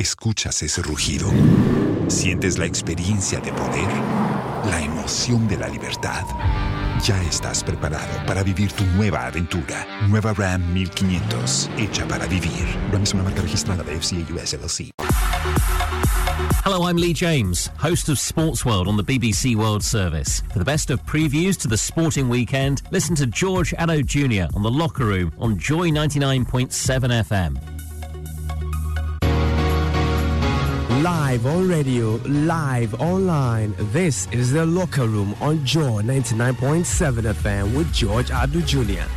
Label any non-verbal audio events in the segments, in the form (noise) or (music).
Escuchas ese rugido. Sientes la experiencia de poder, la emoción de la libertad. Ya estás preparado para vivir tu nueva aventura. Nueva Ram 1500, hecha para vivir. Ram es una marca registrada de FCA US LLC. Hello, I'm Lee James, host of Sports World on the BBC World Service. For the best of previews to the sporting weekend, listen to George Addo Jr. on The Locker Room on Joy 99.7 FM. Live on radio, live online. This is the locker room on Joy 99.7 FM with George Addo Jr.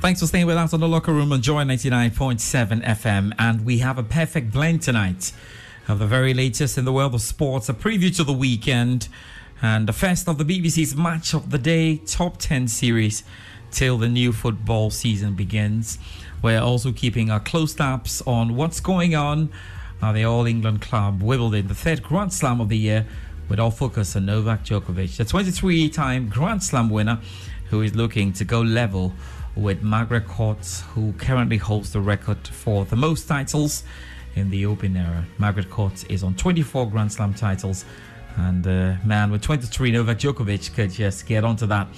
Thanks for staying with us on the locker room on Joy 99.7 FM. And we have a perfect blend tonight the very latest in the world of sports, a preview to the weekend, and the first of the BBC's Match of the Day Top 10 series till the new football season begins. We're also keeping our close tabs on what's going on at the All England Club Wimbledon, the third Grand Slam of the year, with all focus on Novak Djokovic, the 23 time Grand Slam winner who is looking to go level with Margaret Court, who currently holds the record for the most titles in the Open era. Margaret Court is on 24 Grand Slam titles, and uh, man with 23, Novak Djokovic could just get onto that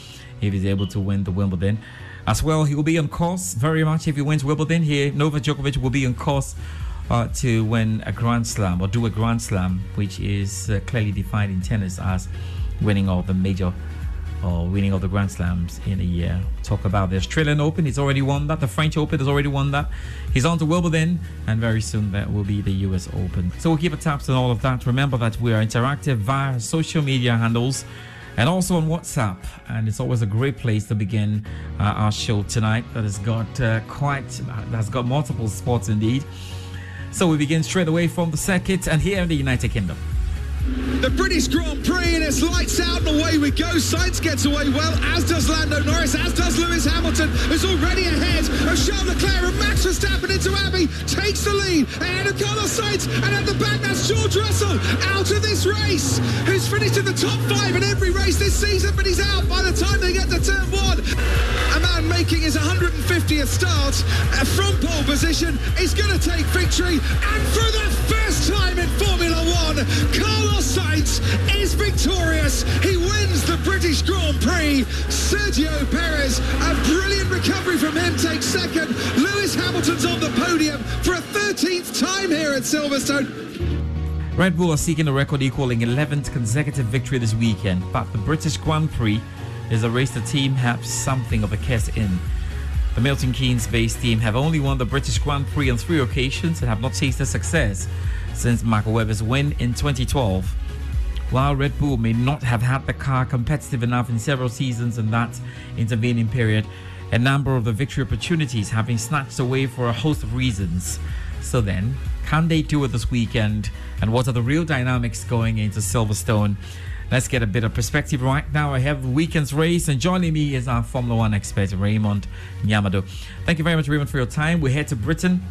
if he's able to win the Wimbledon. As well, he will be on course very much if he wins Wimbledon. Here, Novak Djokovic will be on course uh, to win a Grand Slam or do a Grand Slam, which is uh, clearly defined in tennis as winning all the major or winning all the Grand Slams in a year. Talk about the Australian Open, he's already won that. The French Open has already won that. He's on to Wimbledon, and very soon that will be the US Open. So we'll keep a tabs on all of that. Remember that we are interactive via social media handles and also on WhatsApp. And it's always a great place to begin uh, our show tonight that has got uh, quite, that has got multiple sports indeed. So we begin straight away from the circuit and here in the United Kingdom. The British Grand Prix and it's lights out and away we go. Sainz gets away well, as does Lando Norris, as does Lewis Hamilton, who's already ahead of Charles Leclerc and Max Verstappen into Abbey, takes the lead ahead of Carlos Sainz, and at the back that's George Russell out of this race, who's finished in the top five in every race this season, but he's out by the time they get to turn one. A man making his 150th start uh, from pole position is going to take victory, and for the first time in Formula One, Carlos Sainz is victorious. He wins the British Grand Prix. Sergio Perez, a brilliant recovery from him, takes second. Lewis Hamilton's on the podium for a 13th time here at Silverstone. Red Bull are seeking a record equaling 11th consecutive victory this weekend, but the British Grand Prix is a race the team have something of a kiss in. The Milton Keynes based team have only won the British Grand Prix on three occasions and have not tasted success since Mark Webber's win in 2012. While Red Bull may not have had the car competitive enough in several seasons in that intervening period, a number of the victory opportunities have been snatched away for a host of reasons. So then, can they do it this weekend? And what are the real dynamics going into Silverstone? Let's get a bit of perspective right now. I have the weekend's race, and joining me is our Formula One expert, Raymond Nyamado. Thank you very much, Raymond, for your time. We head to Britain,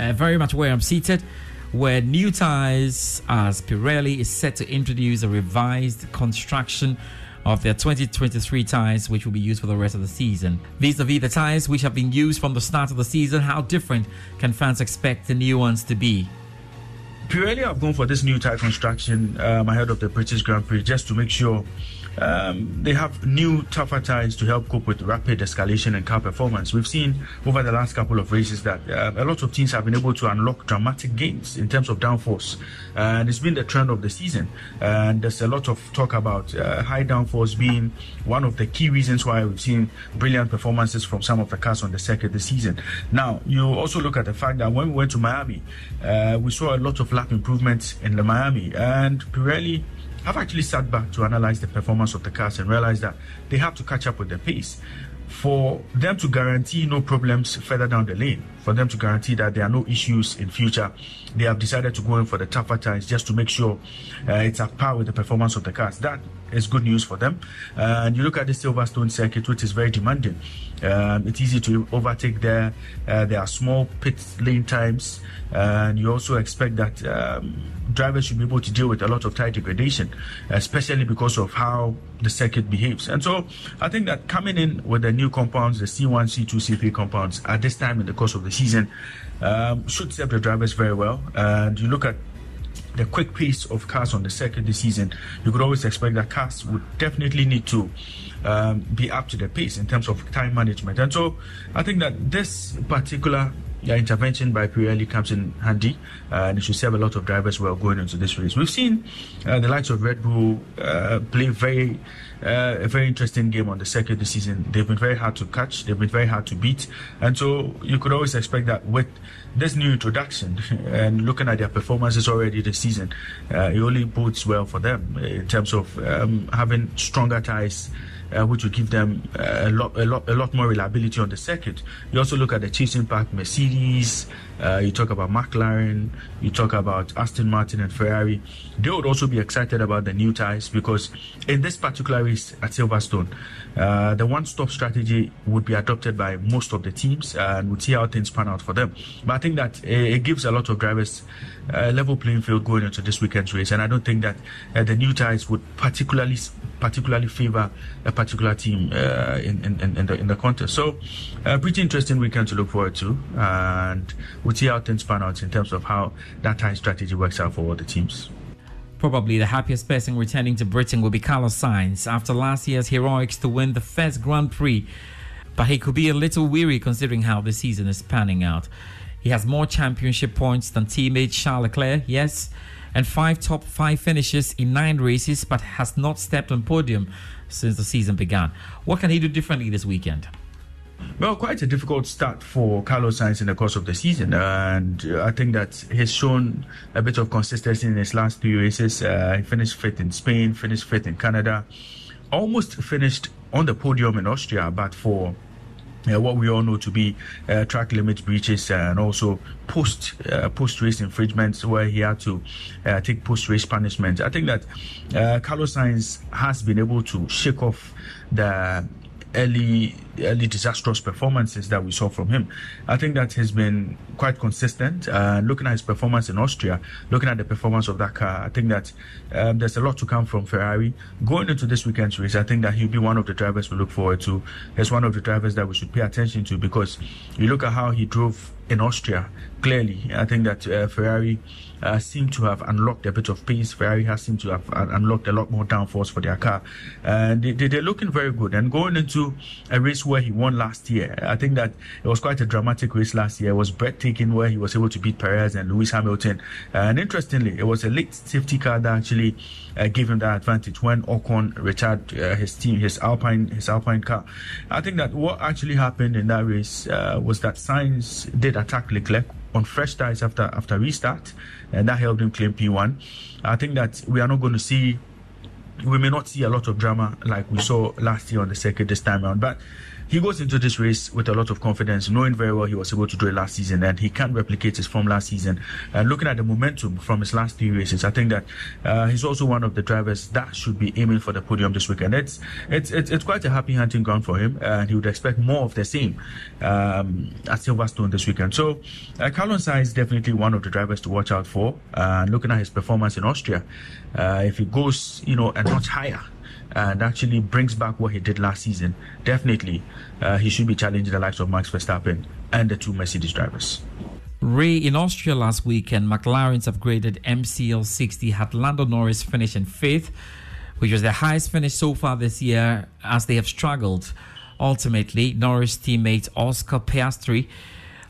uh, very much where I'm seated where new tires as Pirelli is set to introduce a revised construction of their 2023 tires, which will be used for the rest of the season. Vis-a-vis the tires which have been used from the start of the season, how different can fans expect the new ones to be? Pirelli have gone for this new tyre construction um, ahead of the British Grand Prix just to make sure um, they have new tougher tyres to help cope with rapid escalation in car performance. We've seen over the last couple of races that uh, a lot of teams have been able to unlock dramatic gains in terms of downforce, and it's been the trend of the season. And there's a lot of talk about uh, high downforce being one of the key reasons why we've seen brilliant performances from some of the cars on the circuit this season. Now, you also look at the fact that when we went to Miami, uh, we saw a lot of lap improvements in the Miami, and Pirelli I've actually sat back to analyze the performance of the cars and realized that they have to catch up with the pace. For them to guarantee no problems further down the lane, for them to guarantee that there are no issues in future, they have decided to go in for the tougher tires just to make sure uh, it's at par with the performance of the cars. That is good news for them. Uh, and you look at the Silverstone circuit, which is very demanding. Um, it's easy to overtake there. Uh, there are small pit lane times, and you also expect that um, drivers should be able to deal with a lot of tire degradation, especially because of how the circuit behaves. And so, I think that coming in with the new compounds, the C1, C2, C3 compounds, at this time in the course of the season, um, should serve the drivers very well. And you look at the quick pace of cars on the circuit this season, you could always expect that cars would definitely need to um, be up to the pace in terms of time management. And so I think that this particular yeah, intervention by Pirelli comes in handy uh, and it should serve a lot of drivers well going into this race. We've seen uh, the likes of Red Bull uh, play very uh, a very interesting game on the circuit this season. They've been very hard to catch, they've been very hard to beat, and so you could always expect that with this new introduction (laughs) and looking at their performances already this season, uh, it only bodes well for them in terms of um, having stronger ties uh, which will give them uh, a lot, a lot, a lot more reliability on the circuit. You also look at the chasing pack, Mercedes. Uh, you talk about McLaren. You talk about Aston Martin and Ferrari. They would also be excited about the new tires because in this particular race at Silverstone, uh, the one-stop strategy would be adopted by most of the teams, and we'll see how things pan out for them. But I think that it gives a lot of drivers a level playing field going into this weekend's race, and I don't think that uh, the new tires would particularly particularly favor a particular team uh, in, in, in, the in the contest. So, a uh, pretty interesting weekend to look forward to, and we'll see how things pan out in terms of how that tire strategy works out for all the teams. Probably the happiest person returning to Britain will be Carlos Sainz after last year's heroics to win the first Grand Prix. But he could be a little weary considering how the season is panning out. He has more championship points than teammate Charles Leclerc, yes, and five top five finishes in nine races, but has not stepped on podium since the season began. What can he do differently this weekend? Well, quite a difficult start for Carlos Sainz in the course of the season, and I think that he's shown a bit of consistency in his last three races. Uh, he finished fifth in Spain, finished fifth in Canada, almost finished on the podium in Austria, but for uh, what we all know to be uh, track limit breaches and also post uh, post race infringements where he had to uh, take post race punishment. I think that uh, Carlos Sainz has been able to shake off the early early disastrous performances that we saw from him. I think that has been quite consistent. Uh, looking at his performance in Austria, looking at the performance of that car, I think that um, there's a lot to come from Ferrari. Going into this weekend's race, I think that he'll be one of the drivers we look forward to. He's one of the drivers that we should pay attention to because you look at how he drove in Austria. Clearly, I think that uh, Ferrari uh, seem to have unlocked a bit of pace. Ferrari has seemed to have unlocked a lot more downforce for their car, and they, they, are looking very good. And going into a race where he won last year, I think that it was quite a dramatic race last year. It was breathtaking where he was able to beat Perez and Lewis Hamilton. And interestingly, it was a late safety car that actually uh, gave him that advantage when Ocon retired uh, his team, his Alpine, his Alpine car. I think that what actually happened in that race uh, was that Sainz did attack Leclerc on fresh tires after after restart, and that helped him claim P1. I think that we are not going to see we may not see a lot of drama like we saw last year on the circuit this time around, but he goes into this race with a lot of confidence, knowing very well he was able to do it last season and he can't replicate his form last season. And looking at the momentum from his last three races, I think that uh, he's also one of the drivers that should be aiming for the podium this weekend. It's it's it's, it's quite a happy hunting ground for him, and he would expect more of the same um, at Silverstone this weekend. So, uh, Carlos is definitely one of the drivers to watch out for. Uh, looking at his performance in Austria, uh, if he goes, you know, a notch higher and actually brings back what he did last season, definitely uh, he should be challenging the likes of Max Verstappen and the two Mercedes drivers. Ray, in Austria last weekend, McLaren's upgraded MCL 60 had Lando Norris finish in fifth, which was their highest finish so far this year, as they have struggled. Ultimately, Norris teammate Oscar Piastri,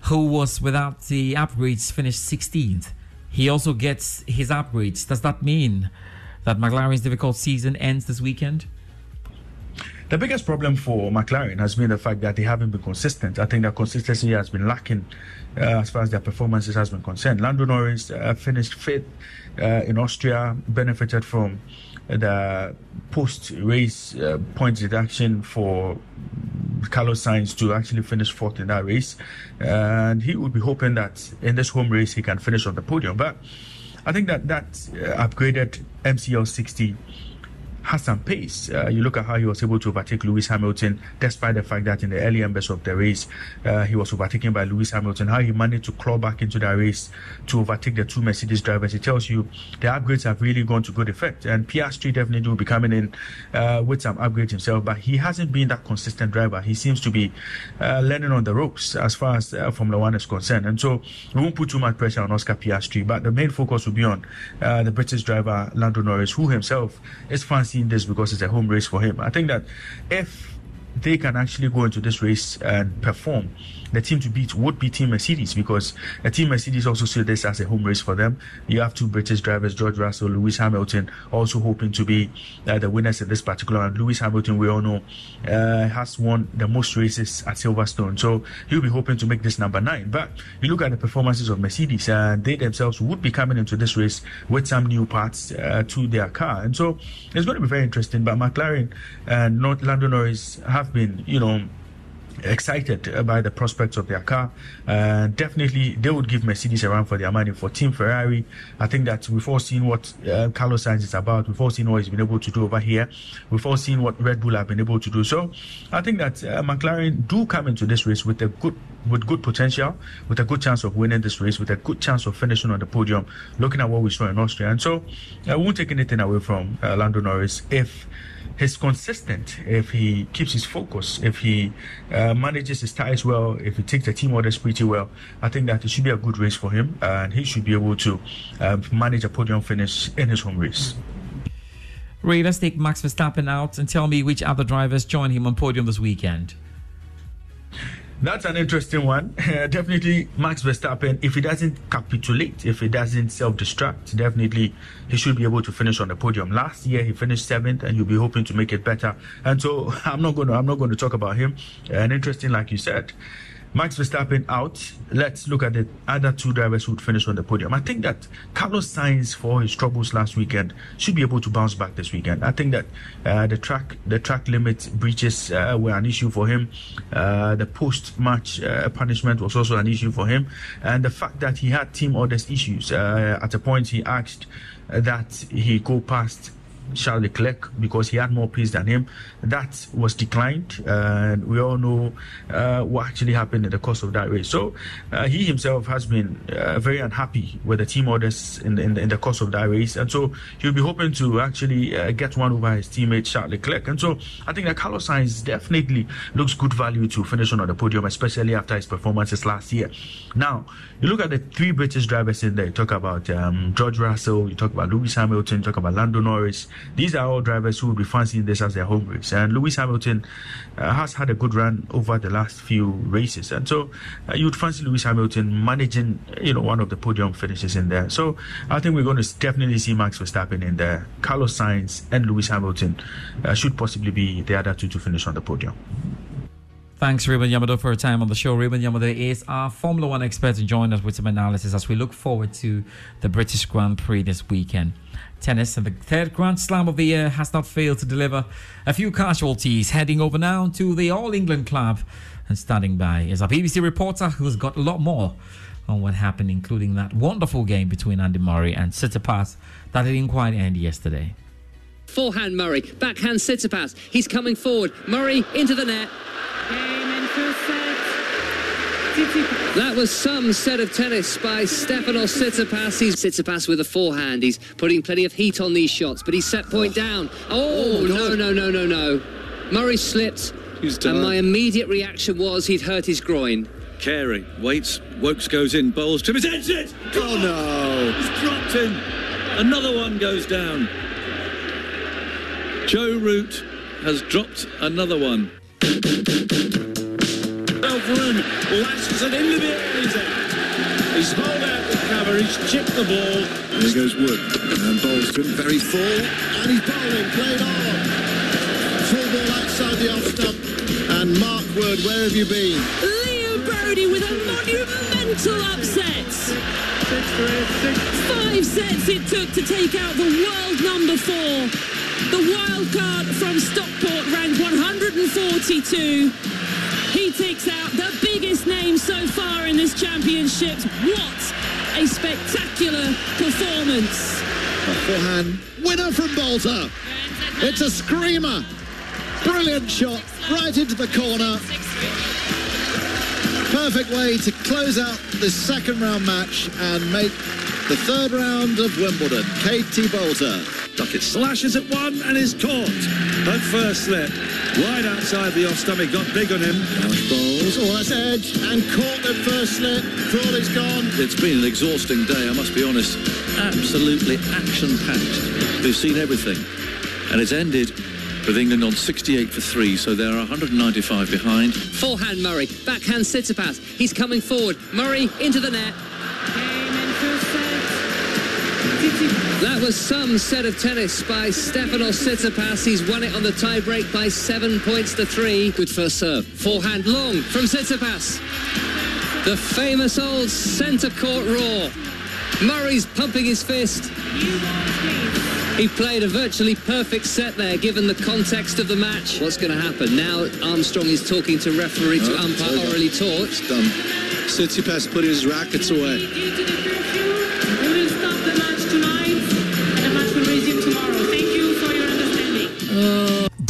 who was without the upgrades, finished 16th. He also gets his upgrades. Does that mean that McLaren's difficult season ends this weekend? The biggest problem for McLaren has been the fact that they haven't been consistent. I think that consistency has been lacking uh, as far as their performances has been concerned. Lando Norris uh, finished fifth uh, in Austria, benefited from the post-race uh, points deduction for Carlos Sainz to actually finish fourth in that race, and he would be hoping that in this home race he can finish on the podium. But I think that that uh, upgraded MCL 60 has some pace. Uh, you look at how he was able to overtake Lewis Hamilton, despite the fact that in the early embers of the race, uh, he was overtaken by Lewis Hamilton. How he managed to claw back into that race to overtake the two Mercedes drivers, it tells you the upgrades have really gone to good effect. And Piastri definitely will be coming in uh, with some upgrades himself, but he hasn't been that consistent driver. He seems to be uh, learning on the ropes as far as uh, Formula One is concerned. And so we won't put too much pressure on Oscar Piastri, but the main focus will be on uh, the British driver Lando Norris, who himself is fancy this because it's a home race for him. I think that if they can actually go into this race and perform, the team to beat would be Team Mercedes because a Team Mercedes also see this as a home race for them. You have two British drivers, George Russell, Lewis Hamilton, also hoping to be uh, the winners in this particular. And Lewis Hamilton, we all know, uh, has won the most races at Silverstone, so he'll be hoping to make this number nine. But you look at the performances of Mercedes, and they themselves would be coming into this race with some new parts uh, to their car, and so it's going to be very interesting. But McLaren and North Lando Norris have been, you know excited by the prospects of their car. Uh, definitely, they would give Mercedes a run for their money. For Team Ferrari, I think that we've all seen what uh, Carlos Sainz is about. We've all seen what he's been able to do over here. We've all seen what Red Bull have been able to do. So, I think that uh, McLaren do come into this race with a good with good potential, with a good chance of winning this race, with a good chance of finishing on the podium. Looking at what we saw in Austria, and so I won't take anything away from uh, Lando Norris if he's consistent, if he keeps his focus, if he uh, manages his tires well, if he takes the team orders pretty well, I think that it should be a good race for him, and he should be able to uh, manage a podium finish in his home race. Ray, let's take Max Verstappen out and tell me which other drivers join him on podium this weekend. That's an interesting one. (laughs) Definitely, Max Verstappen, if he doesn't capitulate, if he doesn't self destruct, definitely he should be able to finish on the podium. Last year, he finished seventh, and you'll be hoping to make it better. And so, (laughs) I'm not going to, I'm not going to talk about him. And interesting, like you said, Max Verstappen out. Let's look at the other two drivers who would finish on the podium. I think that Carlos Sainz, for his troubles last weekend, should be able to bounce back this weekend. I think that uh, the track the track limit breaches uh, were an issue for him. Uh, the post match uh, punishment was also an issue for him, and the fact that he had team orders issues. Uh, at a point, he asked that he go past Charles Leclerc because he had more pace than him. That was declined, and we all know uh, what actually happened in the course of that race. So uh, he himself has been uh, very unhappy with the team orders in the, in the, in the course of that race, and so he'll be hoping to actually uh, get one over his teammate Charles Leclerc. And so I think that Carlos Sainz definitely looks good value to finish on the podium, especially after his performances last year. Now you look at the three British drivers in there. You talk about um, George Russell, you talk about Lewis Hamilton, you talk about Lando Norris. These are all drivers who will be fancying this as their home race. And Lewis Hamilton uh, has had a good run over the last few races, and so uh, you would fancy Lewis Hamilton managing, you know, one of the podium finishes in there. So I think we're going to definitely see Max Verstappen in there. Carlos Sainz and Lewis Hamilton uh, should possibly be the other two to finish on the podium. Thanks, Ruben Yamado, for your time on the show. Ruben Yamado is our Formula One expert to join us with some analysis as we look forward to the British Grand Prix this weekend. Tennis and the third Grand Slam of the year has not failed to deliver a few casualties. Heading over now to the All England Club and standing by is our BBC reporter who's got a lot more on what happened, including that wonderful game between Andy Murray and Tsitsipas that didn't quite end yesterday. Forehand Murray, backhand Tsitsipas. He's coming forward. Murray into the net. That was some set of tennis by Stefanos Tsitsipas. He's Tsitsipas with a forehand. He's putting plenty of heat on these shots, but he's set point down. Oh, oh no, no, no, no, no. Murray slipped, and my immediate reaction was he'd hurt his groin. Carey waits. Woakes goes in. Bowls. to It's it. Oh no! He's dropped in. Another one goes down. Joe Root has dropped another one. Room lashes it into the air. He's out. He's hauled out the cover. He's chipped the ball. There goes Wood. And Bolston very full. And he's bowling. Played on. Full ball outside the off stump. And Mark Wood, where have you been? Liam Broady with a monumental upset. Five sets it took to take out the world number four. The wild card from Stockport ranked 142. Takes out the biggest name so far in this championship. What a spectacular performance. A forehand winner from Boulter. It's a screamer. Brilliant shot right into the corner. Perfect way to close out this second round match and make the third round of Wimbledon. Katie Boulter. Duckett slashes at one and is caught at first slip. Wide outside the off stomach, got big on him. Bowls, all that's edge, and caught at first slip. Crawley's gone. It's been an exhausting day, I must be honest. Absolutely action packed. We've seen everything. And it's ended with England on 68 for three, so they're 195 behind. Forehand Murray, backhand Tsitsipas. He's coming forward. Murray into the net. That was some set of tennis by Stefanos Tsitsipas. He's won it on the tiebreak by seven points to three. Good first serve. Forehand long from Tsitsipas. The famous old centre court roar. Murray's pumping his fist. He played a virtually perfect set there, given the context of the match. What's going to happen now? Armstrong is talking to referee to Oh, umpire orally taught. It's done. Tsitsipas put his rackets away.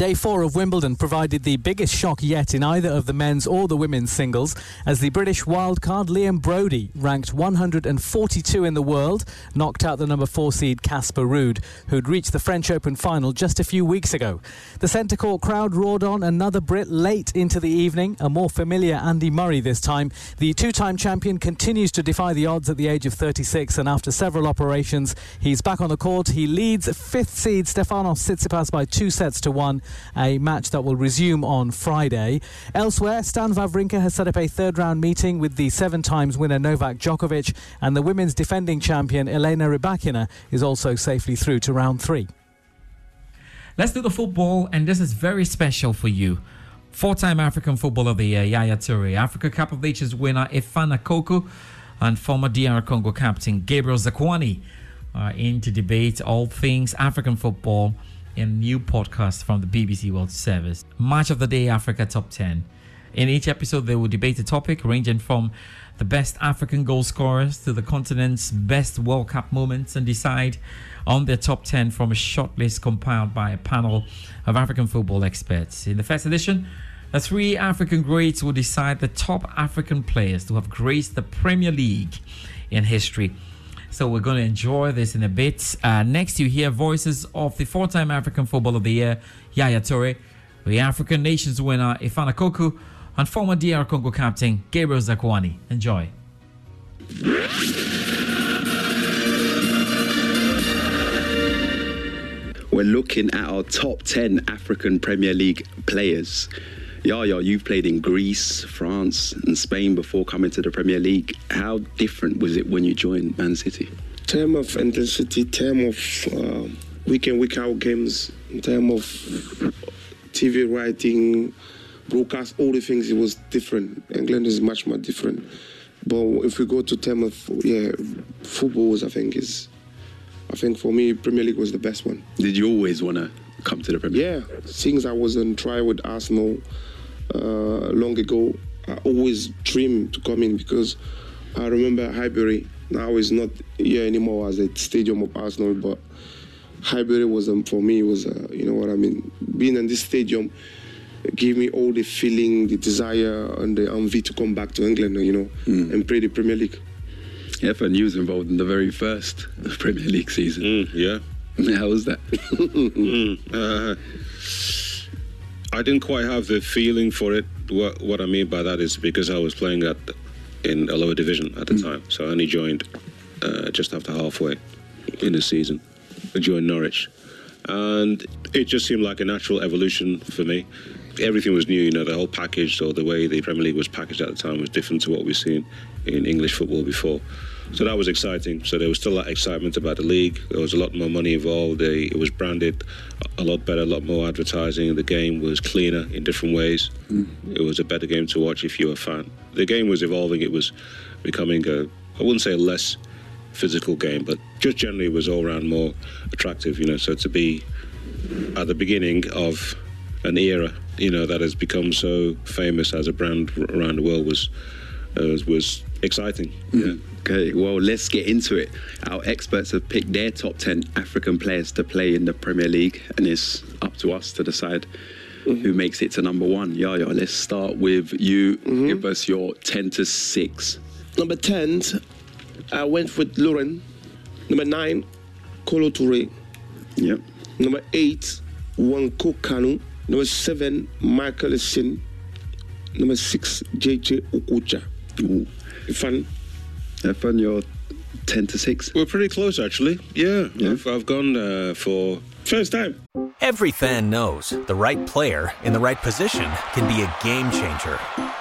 Day four of Wimbledon provided the biggest shock yet in either of the men's or the women's singles as the British wildcard Liam Broady, ranked 142 in the world, knocked out the number four seed Casper Ruud, who'd reached the French Open final just a few weeks ago. The centre court crowd roared on another Brit late into the evening, a more familiar Andy Murray this time. The two time champion continues to defy the odds at the age of 36, and after several operations, he's back on the court. He leads fifth seed Stefanos Tsitsipas by two sets to one, a match that will resume on Friday. Elsewhere, Stan Wawrinka has set up a third round meeting with the seven times winner Novak Djokovic, and the women's defending champion Elena Rybakina is also safely through to round three. Let's do the football, and this is very special for you. Four-time African Footballer of the Year, Yaya Toure, Africa Cup of Nations winner Efan Ekoku, and former DR Congo captain Gabriel Zakuani are in to debate all things African football a new podcast from the BBC World Service. Match of the Day Africa Top 10. In each episode, they will debate a topic ranging from the best African goal scorers to the continent's best World Cup moments and decide on their top 10 from a shortlist compiled by a panel of African football experts. In the first edition, the three African greats will decide the top African players to have graced the Premier League in history. So we're going to enjoy this in a bit. Uh, next, you hear voices of the four-time African Football of the Year, Yaya Toure, the African Nations winner, Efan Ekoku, and former DR Congo captain, Gabriel Zakuani. Enjoy. We're looking at our top 10 African Premier League players. Yaya, you've played in Greece, France, and Spain before coming to the Premier League. How different was it when you joined Man City? term of intensity, term of uh, week in, week out games, in term of TV writing, broadcast, all the things, it was different. England is much more different. But if we go to term of yeah, footballs, I think is, I think for me Premier League was the best one. Did you always want to come to the Premier League? Yeah, since I was on trial with Arsenal uh, long ago, I always dreamed to come in because I remember Highbury. Now it's not here anymore as a stadium of Arsenal, but Highbury was um, for me was uh, you know what I mean. Being in this stadium gave me all the feeling, the desire, and the envy to come back to England, you know, and play the Premier League. Yeah, for news involved in the very first (laughs) Premier League season. yeah. (laughs) How was that? (laughs) uh, I didn't quite have the feeling for it. What what I mean by that is because I was playing at in a lower division at the time, so I only joined uh, just after halfway in the season. I joined Norwich, and it just seemed like a natural evolution for me. Everything was new, you know, the whole package or the way the Premier League was packaged at the time was different to what we've seen in English football before. So that was exciting. So there was still that excitement about the league. There was a lot more money involved. It was branded a lot better, a lot more advertising. The game was cleaner in different ways. Mm. It was a better game to watch if you were a fan. The game was evolving. It was becoming a, I wouldn't say a less physical game, but just generally it was all around more attractive, you know. So to be at the beginning of an era, you know, that has become so famous as a brand around the world was was exciting. Yeah. Okay, well, let's get into it. Our experts have picked their top 10 African players to play in the Premier League, and it's up to us to decide mm-hmm. who makes it to number one. Yaya, let's start with you. Mm-hmm. Give us your 10 to 6. Number 10, I went with Lauren. Number 9, Kolo Toure. Yep. Number 8, Nwankwo Kanu. Number 7, Michael Essien. Number 6, JJ Okocha. Ooh. Fun. Fun, you're 10 to 6. We're pretty close, actually. Yeah, yeah. I've, I've gone uh, for first time. Every fan knows the right player in the right position can be a game changer.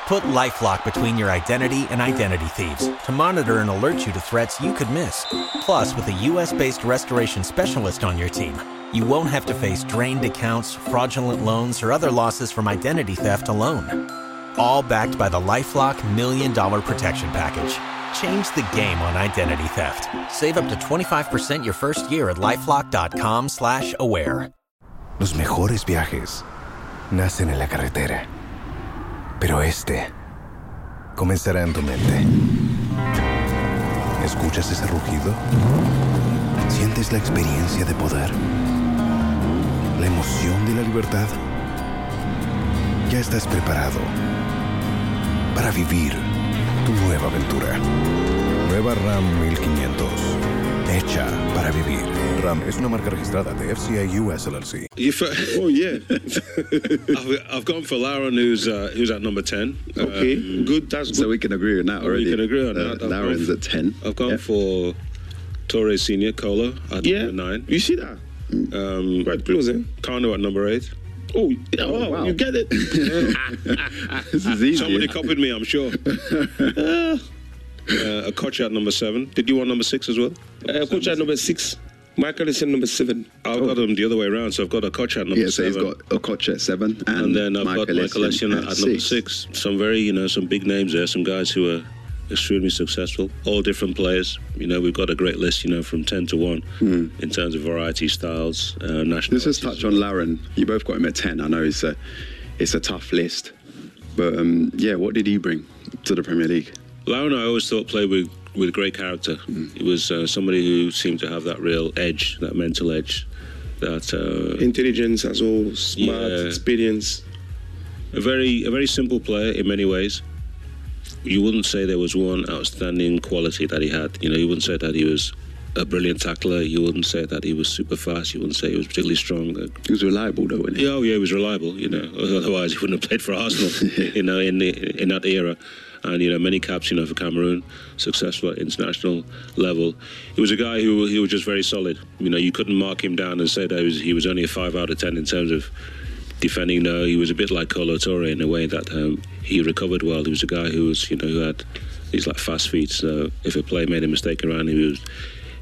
Put LifeLock between your identity and identity thieves to monitor and alert you to threats you could miss. Plus, with a U.S.-based restoration specialist on your team, you won't have to face drained accounts, fraudulent loans, or other losses from identity theft alone. All backed by the LifeLock Million Dollar Protection Package. Change the game on identity theft. Save up to 25% your first year at lifelock.com slash aware. Los mejores viajes nacen en la carretera. Pero este comenzará en tu mente. ¿Escuchas ese rugido? ¿Sientes la experiencia de poder? ¿La emoción de la libertad? Ya estás preparado para vivir tu nueva aventura. Nueva Ram 1500. Hecha para vivir. Ram es una marca registrada de FCA US LLC. oh yeah, (laughs) I've, I've, gone for Lauren, who's uh, who's at number ten. Okay, um, good. That's good. so we can agree on that already. We can agree on uh, that. Lauren's at ten. I've gone for Torres Senior Cola at yeah. number nine. You see that? Um, Quite close, eh? Kanu at number eight. Oh, oh, wow. you get it. (laughs) (laughs) this is easy. Somebody copied me, I'm sure. (laughs) uh, Okocha at number seven. Did you want number six as well? Uh, coach at number six. Michael is in number seven. I've oh. got them the other way around, so I've got Okocha at number yeah, so seven. he's got Okocha at seven, and, and then I've Michael got Michael Essien at, at, number six. Some very, you know, some big names there. Some guys who are extremely successful, all different players. You know, we've got a great list, you know, from 10 to 1 mm. in terms of variety, styles, uh, national. Let's just touch on Lauren. You both got him at 10. I know it's a, it's a tough list. But um, yeah, what did he bring to the Premier League? Lauren, I always thought played with, with great character. Mm. He was uh, somebody who seemed to have that real edge, that mental edge. That uh, intelligence as well, smart yeah, experience. A very a very simple player in many ways you wouldn't say there was one outstanding quality that he had. You know, you wouldn't say that he was a brilliant tackler. You wouldn't say that he was super fast. You wouldn't say he was particularly strong. He was reliable, though, wasn't he? Yeah, oh, yeah, he was reliable. You know, (laughs) otherwise he wouldn't have played for Arsenal. (laughs) you know, in the, in that era. And you know, many caps, you know, for Cameroon, successful at international level. He was a guy who he was just very solid. You know, you couldn't mark him down and say that he was, he was only a five out of ten in terms of defending. No, he was a bit like Kolo Toure in a way that um, he recovered well. He was a guy who was, you know, who had these like fast feet. So if a player made a mistake around him, he was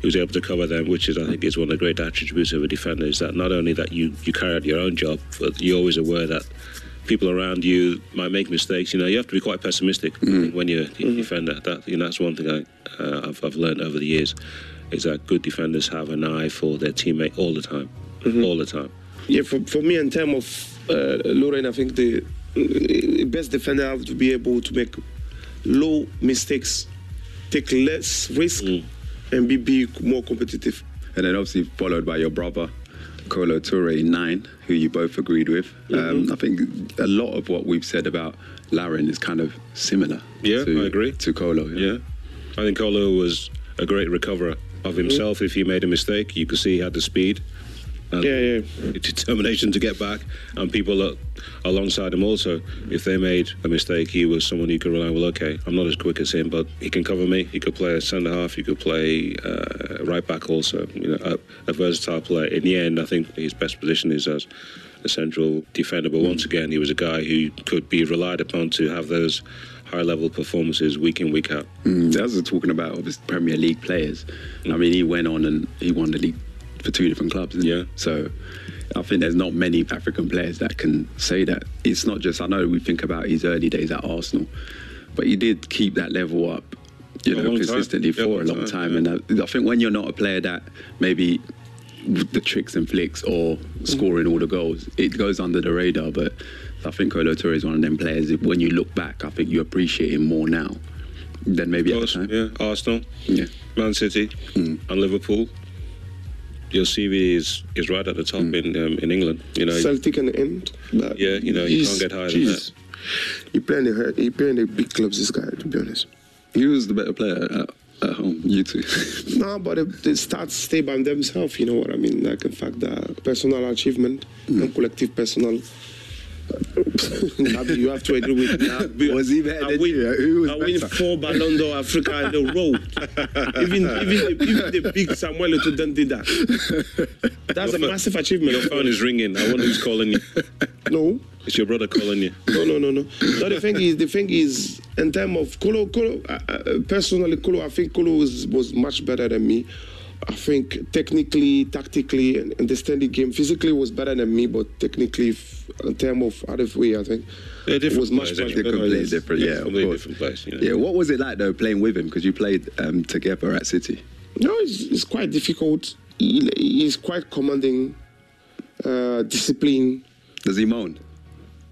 he was able to cover them, which is I think is one of the great attributes of a defender. Is that not only that you you carry out your own job, but you're always aware that people around you might make mistakes. You know, you have to be quite pessimistic mm. when you're a mm-hmm. defender. That you know, that's one thing I uh, I've, I've learned over the years is that good defenders have an eye for their teammate all the time, mm-hmm. all the time. Yeah, for, for me, in terms of uh, Lauren, I think the best defender have to be able to make low mistakes, take less risk, mm. and be, be more competitive. And then obviously followed by your brother, Kolo Toure, nine, who you both agreed with. Mm-hmm. Um, I think a lot of what we've said about Lauren is kind of similar. Yeah, to, I agree. To Kolo. Yeah. yeah. I think Kolo was a great recoverer of himself. Mm-hmm. If he made a mistake, you could see he had the speed and Yeah, yeah. (laughs) determination to get back, and people are alongside him also. If they made a mistake, he was someone you could rely on. Well, okay, I'm not as quick as him, but he can cover me. He could play a centre half. He could play uh, right back also. You know, a, a versatile player. In the end, I think his best position is as a central defender. But once again, he was a guy who could be relied upon to have those high level performances week in week out. Mm, as we're talking about obviously Premier League players, I mean, he went on and he won the league for two different clubs. Yeah. So I think there's not many African players that can say that. It's not just, I know we think about his early days at Arsenal, but he did keep that level up, you A know, long time. consistently Yeah, for a long time, time. And I, I think when you're not a player that maybe the tricks and flicks or mm. scoring all the goals, it goes under the radar. But I think Kolo Toure is one of them players. When you look back, I think you appreciate him more now than maybe at the time. Yeah, Arsenal, Yeah. Man City, mm. and Liverpool. Your CV is, is right at the top in um, in England. You know, Celtic and end. But yeah, you know, you can't get higher jeez. He playing the he playing the big clubs. This guy, to be honest. He was the better player at, at home. You too. (laughs) no, but the, the stats stay by themselves. You know what I mean? Like in fact, the personal achievement and collective personal. (laughs) You have to agree with me. Was he better I win, you? Who was I win better? four Ballon d'Or Africa in a row. even even the, even the big Samuel done did that. That's a Your pho- massive achievement. Your phone is ringing. I wonder who's calling you. No. It's your brother calling you. No, no, no, no. No, the thing is, the thing is, in terms of Kolo, Kolo, uh, uh, personally, Kolo, I think Kolo was, was much better than me. I think technically, tactically, and understanding game, physically was better than me, but technically, f- in terms of other way, I think They're it different was much, players, much anyway. better. completely different. Yeah, of completely course. different place. You know. Yeah, what was it like though playing with him? Because you played um, together at City. No, it's, it's quite difficult. He, he's quite commanding, uh, discipline. Does he moan?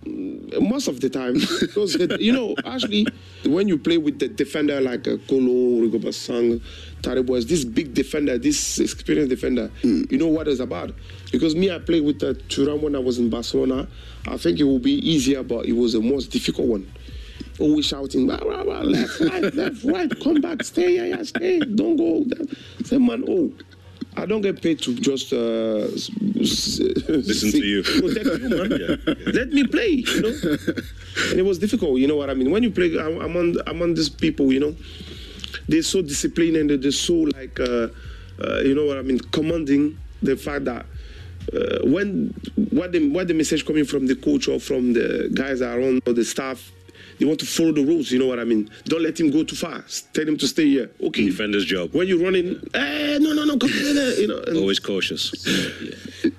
Most of the time, (laughs) because you know, actually, when you play with the defender like uh, Kolo, Rigobert Song, Taribo, this big defender, this experienced defender, you know what it's about. Because me, I played with uh, Thuram when I was in Barcelona. I think it will be easier, but it was the most difficult one. Always shouting, rah, left, right, left, right, come back, stay, yeah, yeah, stay, don't go. Say, man, oh, I don't get paid to just uh, listen to you. Protect you, man. Let me play, you know. and it was difficult, you know what I mean. When you play I'm among among these people, you know, they're so disciplined and they're so like, uh, uh, you know what I mean, commanding the fact that. Uh, when what the what the message coming from the coach or from the guys around or the staff, they want to follow the rules. You know what I mean? Don't let him go too fast. Tell him to stay here. Okay. Defender's job. When you're running, eh, no, no, no, come here, you know. and- Always cautious. (laughs)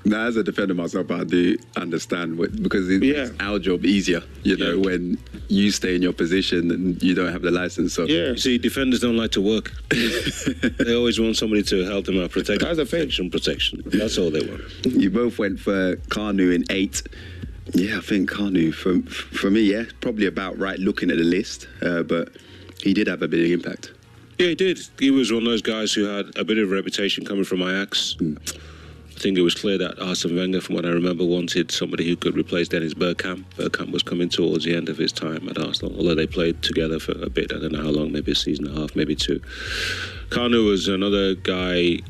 Now, as a defender myself, I do understand what, because it makes our job easier. You know, when you stay in your position and you don't have the license. So You see, defenders don't like to work. (laughs) they always want somebody to help them out, protect protection, protection. That's all they want. You both went for Kanu in eight. Yeah, I think Kanu for for me, yeah, probably about right looking at the list, uh, but he did have a big impact. Yeah, he did. He was one of those guys who had a bit of a reputation coming from Ajax. I think it was clear that Arsene Wenger, from what I remember, wanted somebody who could replace Dennis Bergkamp. Bergkamp was coming towards the end of his time at Arsenal, although they played together for a bit. I don't know how long, maybe a season and a half, maybe two. Kanu was another guy,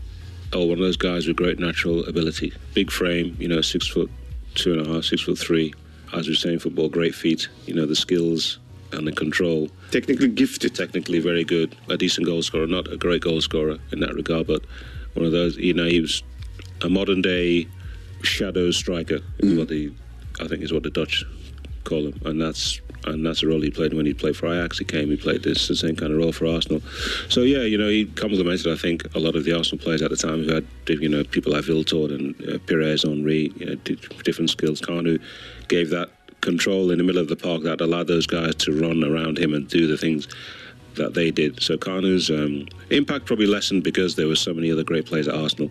or one of those guys with great natural ability. Big frame, you know, six foot two and a half, six foot three. As we say in football, great feet, you know, the skills and the control. Technically gifted. Technically very good. A decent goal scorer, not a great goal scorer in that regard, but one of those, you know, he was a modern day shadow striker, is mm. what the, I think is what the Dutch call him. And that's and that's the role he played when he played for Ajax. He came, he played this the same kind of role for Arsenal. So yeah, you know, he complemented, I think, a lot of the Arsenal players at the time who had, you know, people like Wiltord and uh, Pires, Henry, you know, different skills. Kanu gave that control in the middle of the park that allowed those guys to run around him and do the things that they did. So Kanu's um, impact probably lessened because there were so many other great players at Arsenal.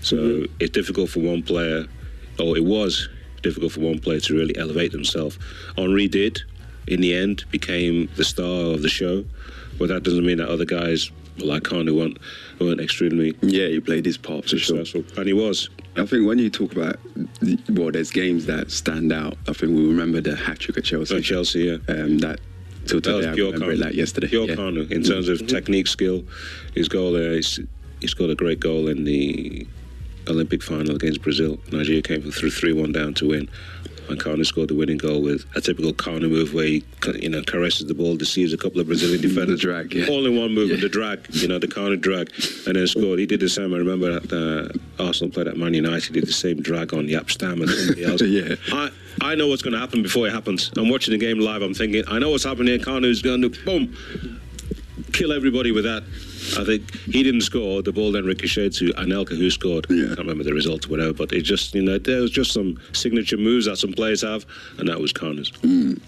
So it's difficult for one player, or it was difficult for one player to really elevate themselves. Henry did, in the end, became the star of the show, but that doesn't mean that other guys like Kanu weren't, weren't extremely Yeah, he played his part for sure. And he was. I think when you talk about, well, there's games that stand out. I think we remember the hat trick at Chelsea. At Chelsea, yeah. Um, that till That was today I pure remember it Kanu. like yesterday. Pure yeah. Kanu in terms of technique, skill. His goal there, he's, he scored a great goal in the Olympic final against Brazil. Nigeria came through 3 1 down to win. And Kanu scored the winning goal with a typical Kanu move where he you know caresses the ball, deceives a couple of Brazilian (laughs) defenders. the drag, yeah. All in one move with the drag, you know, the Kanu drag, and then scored. He did the same. I remember that uh, Arsenal played at Man United, he did the same drag on Jaap Stam and somebody else. (laughs) yeah. I, I know what's going to happen before it happens. I'm watching the game live. I'm thinking, I know what's happening. here. Kanu's going to boom, kill everybody with that. I think he didn't score. The ball then ricocheted to Anelka, who scored. Yeah. I can't remember the result or whatever, but it just, you know, there was just some signature moves that some players have, and that was Kanu's. Mm.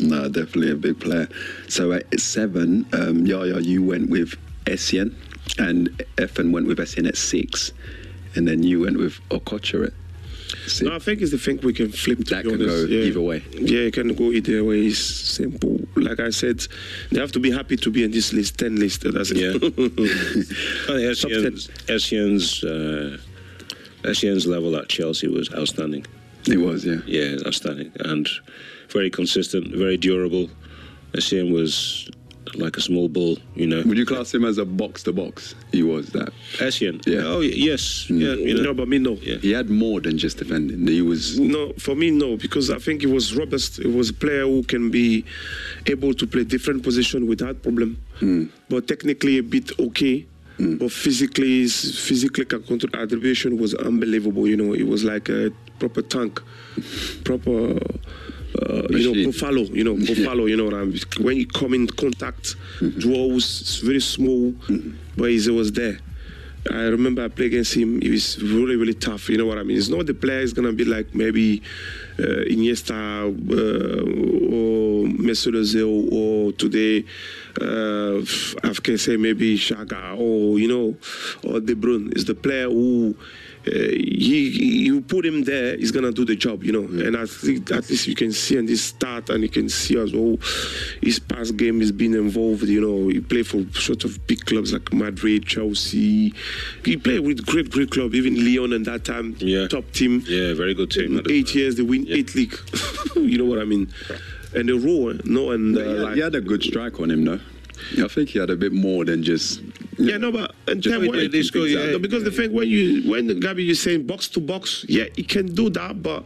No, definitely a big player. So at seven, um, Yaya, you went with Essien, and Efan went with Essien at six, and then you went with Okocha at No, I think it's the thing we can flip. To That be can honest. go yeah. either way. Yeah, it can go either way. It's simple. Like I said, they have to be happy to be in this list, ten list. That's it. Yeah. (laughs) Essien's, Essien's, uh, Essien's level at Chelsea was outstanding. It was, yeah. Yeah, outstanding. And very consistent, very durable. Essien was like a small ball, you know. Would you class him as a box to box? He was that. Essien? Yeah. Oh, y- yes. Mm. Yeah, you know. No, but me no. He had more than just defending. He was. No, for me, no, because I think he was robust. He was a player who can be able to play different position without problem. Mm. But technically, a bit okay. Mm. But physically, his physically control attribution was unbelievable. You know, it was like a proper tank, proper. Uh, you know. Buffalo, you know, Buffalo, you know what I mean? When you come in contact, draws, it's very small, but he was there. I remember I played against him. He was really, really tough. You know what I mean? It's not the player is gonna be like maybe uh, Iniesta uh, or Mesut Ozil or today uh, I can say maybe Xhaka or you know or De Bruyne. It's the player who. Uh, he, he- you put him there, he's gonna do the job, you know. And I think at least you can see in this start, and you can see as well his past game has been involved. You know, he played for sort of big clubs like Madrid, Chelsea. He played with great, great club, even Lyon and that time, yeah. top team. Yeah, very good team. at the Eight years, they win eight league. (laughs) you know what I mean? And the row, no, and uh, he, had, like he had a good strike on him, though. I think he had a bit more than just. Yeah, no, but and Just time when they score, yeah. because the thing when you when Gabi you're saying box to box, yeah, he can do that, but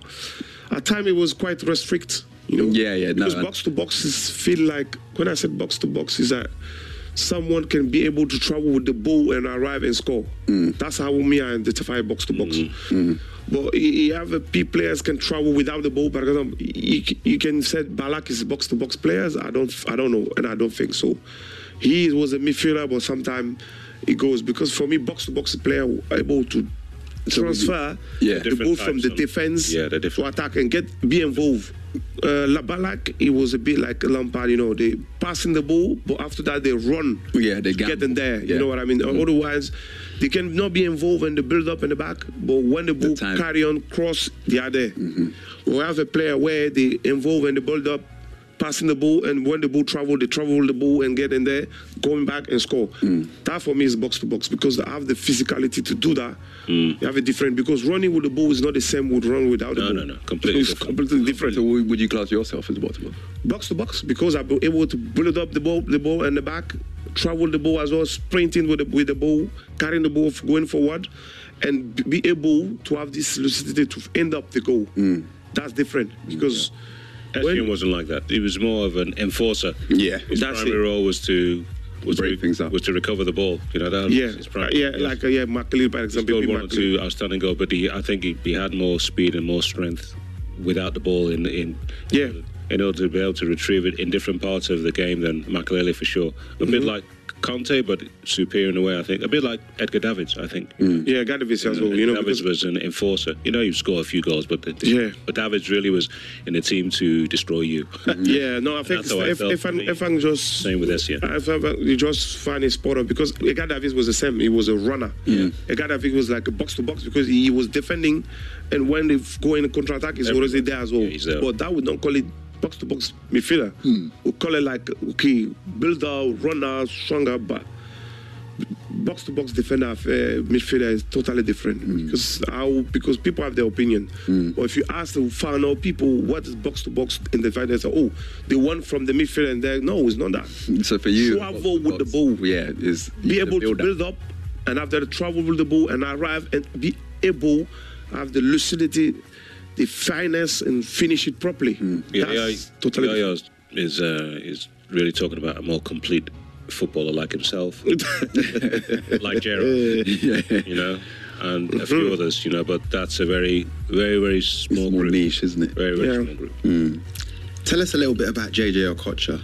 at time it was quite restrict. You know. Yeah, yeah, no, Because I- box to boxes feel like when I said box to box is that someone can be able to travel with the ball and arrive and score. Mm. That's how me I identify box to box. But you you have a P players can travel without the ball. But you, you can say Ballack is box to box players. I don't I don't know, and I don't think so. He was a midfielder, but sometimes it goes because for me, box to box player able to So we- transfer yeah. the ball from the defense Yeah, the to attack and get be involved. Uh, La Ballack, it was a bit like Lampard, you know, they passing the ball, but after that they run Yeah, they get them there. Yeah. You know what I mean? Otherwise, they can not be involved in the build up in the back, but when the ball carry on cross, they are there. We have a player where they involve in the build up, passing the ball, and when the ball travel, they travel the ball and get in there, going back and score. Mm. That for me is box to box because I have the physicality to do that. Mm. You have a different because running with the ball is not the same with run without the No, ball. no, no, no, completely it's different. completely different. So would you class yourself as box to box? box to box because I've been able to build up the ball, the ball and the back, travel the ball as well, sprinting with the with the ball, carrying the ball, going forward, and be able to have this lucidity to end up the goal. Mm. That's different because Essien wasn't like that. He was more of an enforcer. Yeah. His That's primary role was to was Break to, things up. was to recover the ball. You know that was yeah, his uh, yeah, like uh, yeah, McLean, for He example, scored maybe one or two outstanding goals, but he, I think he, he had more speed and more strength without the ball in in yeah in order to be able to retrieve it in different parts of the game than Makelele for sure. A bit Mhm. like Conte, but superior in a way. I think a bit like Edgar Davids. I think. Hmm. Yeah, Gadovic as well. You know, Davids was an enforcer. You know, you score a few goals, but the, Yeah. but Davids really was in the team to destroy you. Mm-hmm. (laughs) yeah, no, I think That's how I if felt if, for I'm, if I'm just Same with this, yeah. If I, you just find a spot up because Edgar Davids was the same. He was a runner. Yeah. Edgar Davids was like a box to box because he was defending, and when they go in a counter attack, he's already there as well. there. But that would not call it box to box midfielder. Hmm. We call it like okay, builder, runner, stronger, but box to box defender uh, midfielder is totally different Hmm. because how because people have their opinion. Or if you ask the final people what is box to box in the fight, they say, oh, the one from the midfield and there. No, it's not that. So for you, travel with the ball. Yeah, is Be able to build up and after travel with the ball and arrive and be able, have the lucidity, the finesse, and finish it properly. Yeah, That's yeah, totally Yaya is is, uh, is really talking about a more complete footballer like himself, (laughs) like Gerrard, you know, and a few others, you know. But that's a very, very, very small group. niche, isn't it? Very, very small group. Mm. Tell us a little bit about JJ Okocha.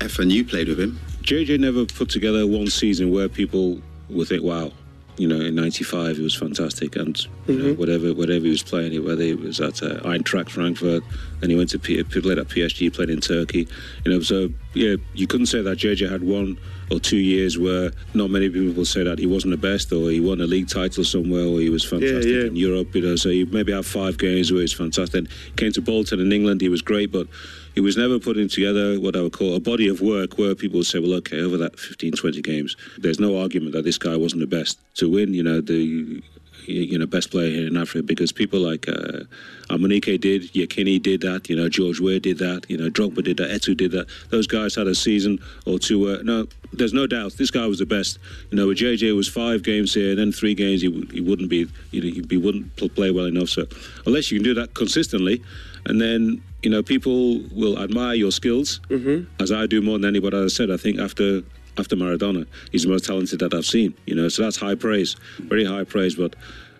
Efan, you played with him. JJ never put together one season where people would think, "Wow." You know, in '95 it was fantastic, and you know, whatever whatever he was playing, whether it was at uh, Eintracht Frankfurt, then he went to P- played at PSG, played in Turkey. You know, so yeah, you couldn't say that JJ had one or two years where not many people say that he wasn't the best, or he won a league title somewhere, or he was fantastic yeah. in Europe. You know, so you maybe have five games where he's fantastic. Came to Bolton in England, he was great, but he was never putting together what I would call a body of work where people would say, well, okay, over that 15, 20 games, there's no argument that this guy wasn't the best to win, you know, the you know, best player here in Africa because people like uh, Amunike did, Yekini did that, you know, George Weah did that, you know, Drogba did that, Eto'o did that. Those guys had a season or two where, no, there's no doubt this guy was the best. You know, with JJ it was five games here, and then three games he, he wouldn't be, you know, he wouldn't play well enough. So unless you can do that consistently, and then you know people will admire your skills, mm-hmm. as I do more than anybody. As I said, I think after after Maradona, he's the most talented that I've seen. You know, so that's high praise, very high praise. But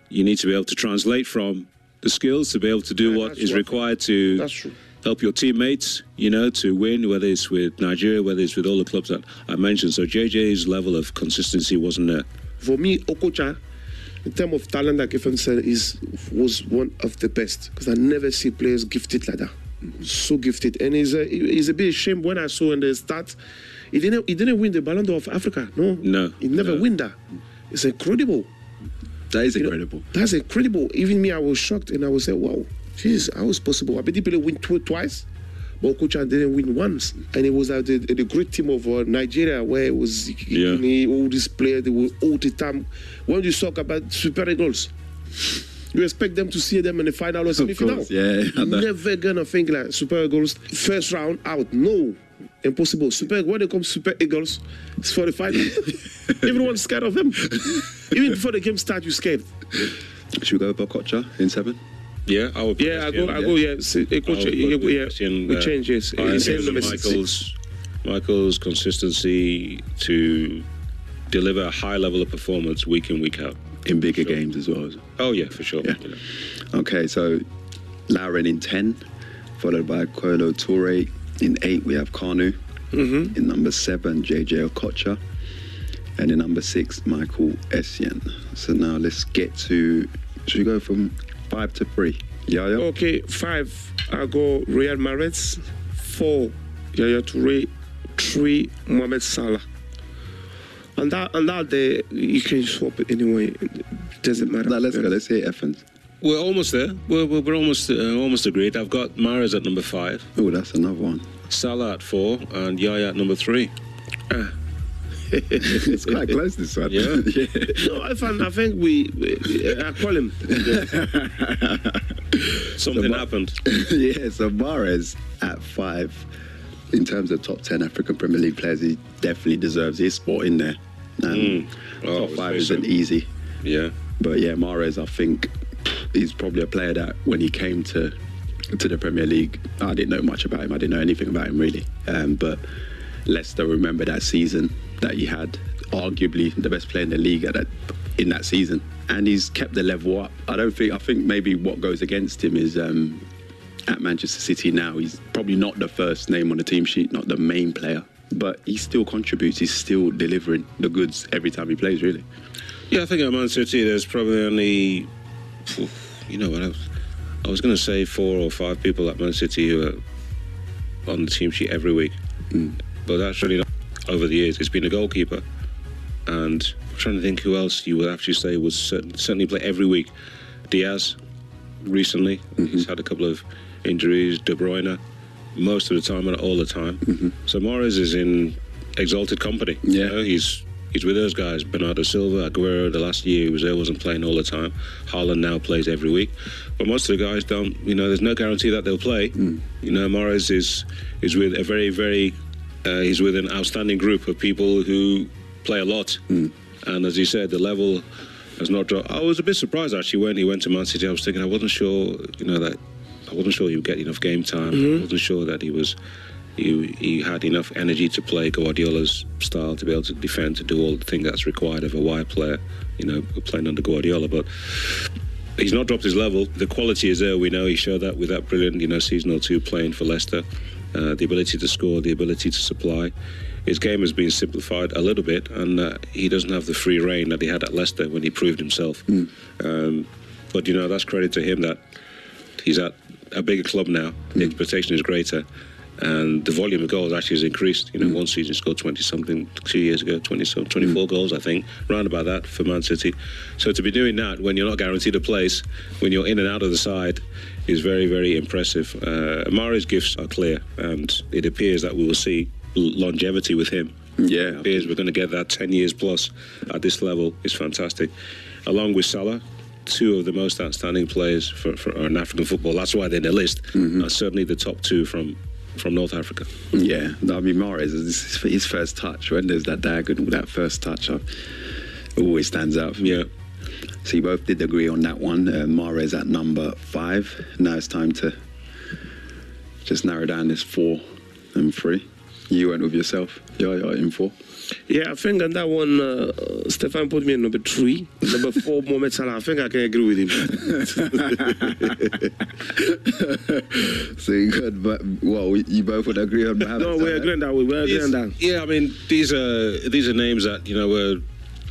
you need to be able to translate from the skills to be able to do what is required to help your teammates, you know, to win, whether it's with Nigeria, whether it's with all the clubs that I mentioned. So JJ's level of consistency wasn't there. For me, Okocha, in terms of talent, like Efan said, is was one of the best because I never see players gifted like that. So gifted, and it's a it's a bit shame when I saw in the start, he didn't he didn't win the Ballon d'Or of Africa. No, No, he never win that. It's incredible. That is You know, incredible. that's incredible. Even me, I was shocked, and I was like, wow, jeez, how was possible? I bet people win tw- twice. But Okocha didn't win once, and it was at the, the great team of uh, Nigeria where it was Yekini, all these players. They were all the time. When you talk about Super Eagles, you expect them to see them in the final or semi-final. course, yeah, I know. (laughs) Never gonna think like Super Eagles first round out. No, impossible. Super when it comes to Super Eagles, it's for the final. (laughs) Everyone's scared of them. Even before the game starts, you're scared. Should we go with Okocha in seven? Yeah, I would. Yeah, I go. I go. Yeah, see, eh, coach, I would yeah, yeah, Christian, we uh, change. Yes, I He agree said with number six. Michael's Michael's consistency to deliver a high level of performance week in week out in bigger games as well. Oh yeah, for sure. Yeah. Know. Okay, so Lauren in 10, followed by Kolo Toure. In 8, we have Kanu. Mm-hmm. In number 7, JJ Okocha. And in number 6, Michael Essien. So now let's get to, should we go from 5 to 3? Yeah, yeah. Okay, five. I go Riyad Mahrez. Four, Yaya Toure. Three, Mohamed Salah. And that, and that day, you can swap it anyway. It doesn't matter. Now let's go. Let's hear Efan's. We're almost there. We're, we're, we're almost uh, almost agreed. I've got Mahrez at number five. Oh, that's another one. Salah at four, and Yaya at number three. (laughs) it's quite close this one. (laughs) Yeah. No, I, find, I think we, we I call him. (laughs) Something happened. yeah, so Mahrez at five. In terms of top 10 African Premier League players, he definitely deserves his spot in there. Mm. Oh, top five isn't so. easy. Yeah. But yeah, Mahrez, I think he's probably a player that when he came to to the Premier League, I didn't know much about him. I didn't know anything about him really. Um, but Leicester remember that season that he had, arguably the best player in the league at that in that season, and he's kept the level up. I don't think. I think maybe what goes against him is. Um, at Manchester City now, he's probably not the first name on the team sheet, not the main player, but he still contributes. He's still delivering the goods every time he plays, really. Yeah, I think at Man City, there's probably only, you know what, I was, I was going to say four or five people at Man City who are on the team sheet every week. Mm. But that's really not over the years. It's been a goalkeeper. And I'm trying to think who else you would actually say was certain, certainly play every week. Dias, recently, mm-hmm. he's had a couple of injuries. De Bruyne, most of the time and all the time. Mm-hmm. So Mahrez is in exalted company. Yeah, he's he's with those guys. Bernardo Silva, Aguero. The last year he was there, wasn't playing all the time. Haaland now plays every week, but most of the guys don't. You know, there's no guarantee that they'll play. Mm. You know, Mahrez is is with a very very. Uh, he's with an outstanding group of people who play a lot, mm. and as you said, the level has not dropped. I was a bit surprised actually when he went to Man City. I was thinking I wasn't sure, you know, that I wasn't sure he would get enough game time. Mhm. I wasn't sure that he was. He, he had enough energy to play Guardiola's style to be able to defend to do all the things that's required of a wide player, you know, playing under Guardiola. But he's not dropped his level. The quality is there. We know he showed that with that brilliant, you know, season or two playing for Leicester. Uh, the ability to score, the ability to supply. His game has been simplified a little bit, and uh, he doesn't have the free reign that he had at Leicester when he proved himself. Um, but you know, that's credit to him that he's at a bigger club now. The mm. expectation is greater. And the volume of goals actually has increased. You know, mm. one season scored 20 something, two years ago, 20 some, 24 mm. goals, I think, round about that for Man City. So to be doing that when you're not guaranteed a place, when you're in and out of the side, is very, very impressive. Uh, Amari's gifts are clear, and it appears that we will see longevity with him. Yeah. It appears we're going to get that 10 years plus at this level. is fantastic. Along with Salah, two of the most outstanding players for, for in African football. That's why they're in the list. Uh, certainly the top two from from North Africa. Yeah, I mean, Mahrez, is his first touch, when there's that diagonal, that first touch, uh, always stands out for me. Yeah. So you both did agree on that one. Uh, Mahrez at number five. Now it's time to just narrow down this four and three. You went with yourself. Yeah, yeah, in four. Yeah, I think on that one, uh, Stefan put me in number three. Number four, (laughs) Mohamed Salah. I think I can agree with him. (laughs) so you got, but, well, you both would agree on Mohamed no, we're agreeing that. We're agreeing that. Yeah, I mean these are these are names that you know we're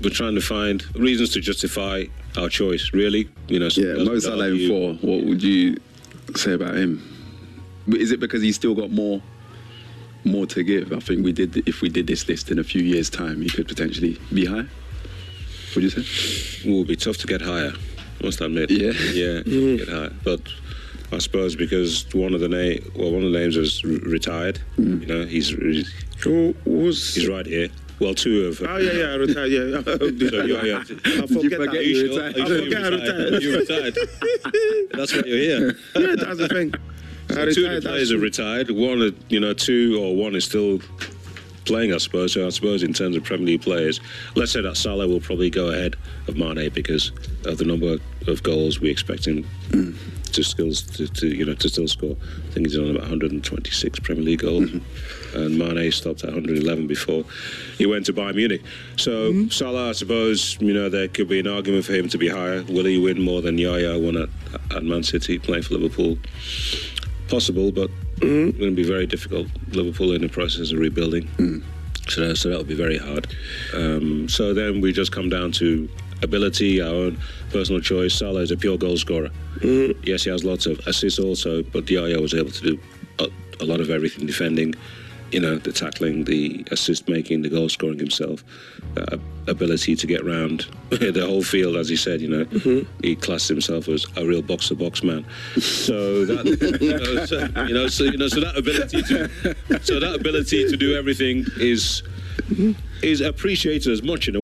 we're trying to find reasons to justify our choice. Really, you know. Yeah, Mo Salah in four. What would you say about him? Is it because he's still got more more to give? I think we did. If we did this list in a few years' time, he could potentially be higher. Would you say? It will be tough to get higher. Must admit. Yeah. Yeah, (laughs) get higher. But I suppose because one of the name, well, one of the names is r- retired. Mm. You know, he's he's, Who was? he's right here. Well, two of. Them. Oh yeah, yeah, I retired. Yeah, So you're, you're, I forget that. Are you You retired. Are I forget I retired. You retired. (laughs) That's why you're here. yeah, that's the thing. So two of the players are retired. One, you know, two or one is still playing, I suppose. So I suppose in terms of Premier League players, let's say that Salah will probably go ahead of Mane because of the number of goals we expect him to skills to, to you know to still score. I think he's on about 126 Premier League goals, and Mane stopped at 111 before he went to Bayern Munich. So Salah, I suppose, you know, there could be an argument for him to be higher. Will he win more than Yaya won at, at Man City playing for Liverpool? Possible, but mm-hmm. going to be very difficult. Liverpool in the process of rebuilding, so so that will be very hard. Um, so then we just come down to ability, our own personal choice. Salah is a pure goal scorer. Mm-hmm. Yes, he has lots of assists also, but Yaya was able to do a, a lot of everything: defending, you know, the tackling, the assist making, the goal scoring himself, uh, ability to get round (laughs) the whole field, as he said. You know, he classed himself as a real box to box man. So that (laughs) you know, so, you know, so you know, so that ability to so that ability to do everything is is appreciated as much. You know.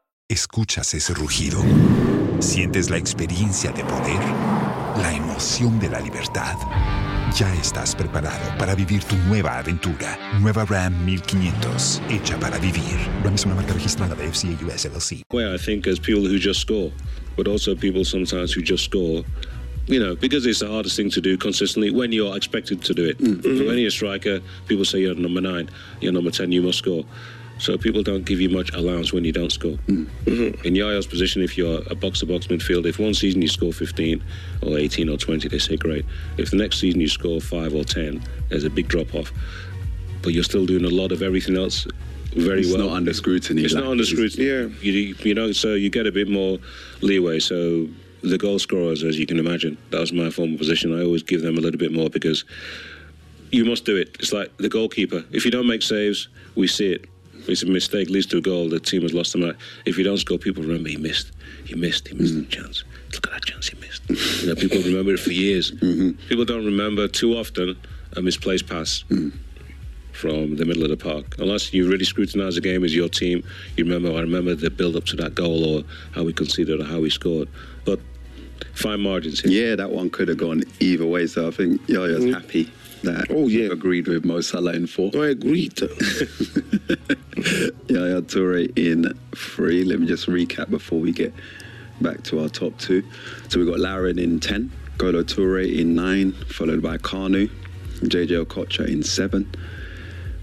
¿Escuchas ese rugido? ¿Sientes la experiencia de poder? ¿La emoción de la libertad? Ya estás preparado para vivir tu nueva aventura. Nueva Ram 1500, hecha para vivir. Ram es una marca registrada de FCA US LLC. Where I think as people who just score, but also people sometimes who just score, you know, because it's the hardest thing to do consistently when you're expected to do it. So when you're a striker, people say you're number nine, you're number 10, you must score. So people don't give you much allowance when you don't score. Hmm. Mm-hmm. In Yaya's position, if you're a box-to-box midfielder, if one season you score 15 or 18 or 20, they say great. If the next season you score 5 or 10, there's a big drop-off. But you're still doing a lot of everything else very It's well. It's not under scrutiny, It's like not under scrutiny. Yeah. You, you know, so you get a bit more leeway. So the goal scorers, as you can imagine, that was my former position. I always give them a little bit more because you must do it. It's like the goalkeeper. If you don't make saves, we see it. It's a mistake, leads to a goal. The team has lost the match. If you don't score, people remember he missed. He missed. He missed the mm. chance. Look at that chance he missed. you know, people remember it for years. Mm-hmm. People don't remember too often a misplaced pass mm. from the middle of the park. Unless you really scrutinise the game as your team, you remember. I remember the build up to that goal or how we conceded or how we scored. But fine margins here. Yeah, that one could have gone either way. So I think Yaya's mm. happy that oh yeah agreed with Mo Salah in four. I agreed. (laughs) Yaya Toure in three. Let me just recap before we get back to our top two. So we've got Lauren in ten, Kolo Toure in nine, followed by Kanu, JJ Okocha in seven,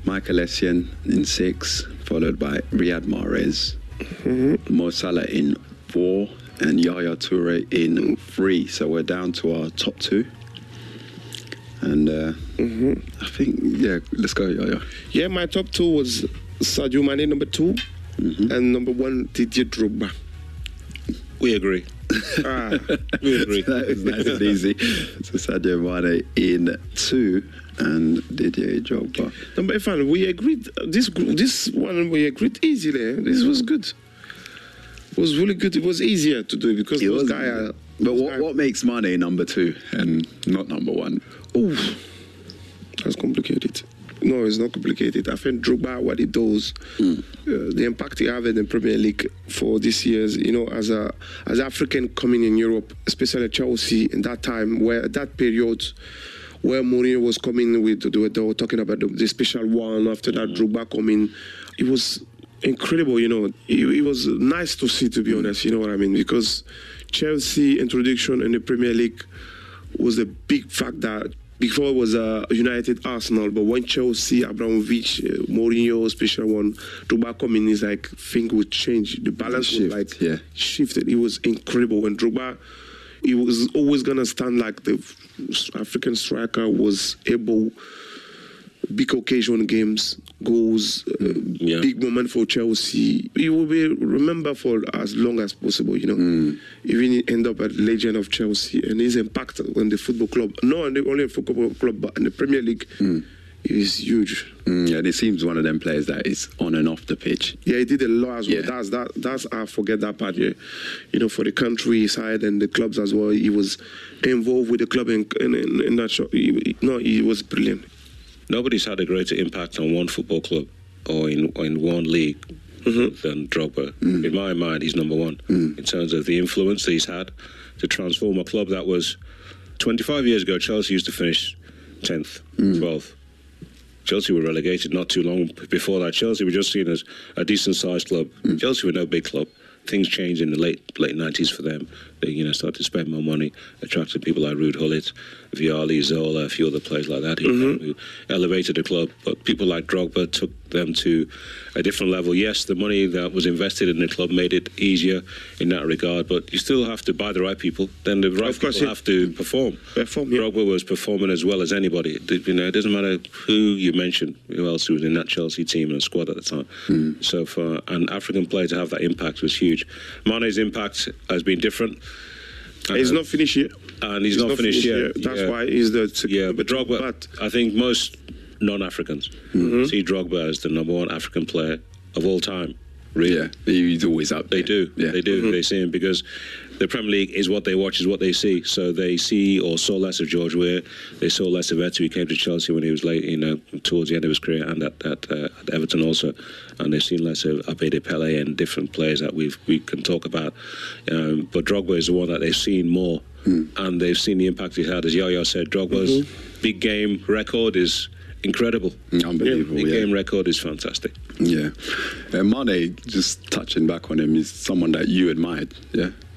Michael Essien in six, followed by Riyad Mahrez, mm-hmm. Mo Salah in four, and Yaya Toure in three. So we're down to our top two. And uh, I think, yeah, let's go, Yaya. Yeah, my top two was Sadio Mane, number 2 and number one, Didier Drogba. We agree. Ah. (laughs) we agree. that is nice and easy. So Sadio Mane in two and Didier Drogba. Number Efan, we agreed. This this one we agreed easily. This was good. It was really good. It was easier to do because It those was- guy are. But what, what makes Mane number two and not number one? Ooh, that's complicated. No, it's not complicated. I think Drogba, what he does, hmm. uh, the impact he have in the Premier League for this year's, you know, as a as African coming in Europe, especially Chelsea in that time, where that period where Mourinho was coming with, they were, they were talking about the, the special one after that hmm. Drogba coming, it was incredible, you know. It, it was nice to see, to be hmm. honest, you know what I mean, because Chelsea introduction in the Premier League was a big fact that Before it was uh, United Arsenal, but when Chelsea, Abramovich, uh, Mourinho, special one, Drogba coming is like thing would change. The balance was like yeah. shifted. It was incredible. When Drogba, he was always gonna stand like the African striker was able. Big occasion games, goals, uh, big moment for Chelsea. He will be remembered for as long as possible. You know, even end up a legend of Chelsea and his impact on the football club, not only only in football club, but in the Premier League, is huge. Mm, and he seems one of them players that is on and off the pitch. Yeah, he did a lot as well. That's that. That's I forget that part. Yeah, you know, for the countryside and the clubs as well. He was involved with the club in in, in, in that show. He- no, he was brilliant. Nobody's had a greater impact on one football club or in, or in one league mm-hmm. than Drogba. Mm. In my mind, he's number one mm. in terms of the influence that he's had to transform a club that was 25 years ago. Chelsea used to finish 10th, 12th. Mm. Chelsea were relegated not too long before that. Chelsea were just seen as a decent sized club. Chelsea were no big club. Things changed in the late late nineties for them. They you know started to spend more money, attracted people like Ruud Gullit, Vialli, Zola, a few other players like that who, mm-hmm. who elevated the club. But people like Drogba took them to a different level. Yes, the money that was invested in the club made it easier in that regard. But you still have to buy the right people. Then the right people have to perform. Perform. Drogba was performing as well as anybody. You know, it doesn't matter who you mention, who else was in that Chelsea team and squad at the time. Mm. So for an African player to have that impact was huge. Mane's impact has been different. He's not finished yet. And he's, not, finished, yet. That's Yeah. why he's the Yeah, but Drogba, But I think most non-Africans mm-hmm. see Drogba as the number one African player of all time. Really, Yeah, he's always up. they do. They do. Mm-hmm. They see him because the Premier League is what they watch, is what they see. So they see or saw less of George Weah. They saw less of Eto'o. He came to Chelsea when he was late, you know, towards the end of his career, and at, at, uh, at Everton also. And they've seen less of Abedi Pele and different players that we we can talk about. Um, but Drogba is the one that they've seen more, and they've seen the impact he's had. As Yaya said, Drogba's big game record is incredible. Unbelievable, Big yeah. game record is fantastic. Yeah. Uh, Mane, just touching back on him, is someone that you admired. Yeah.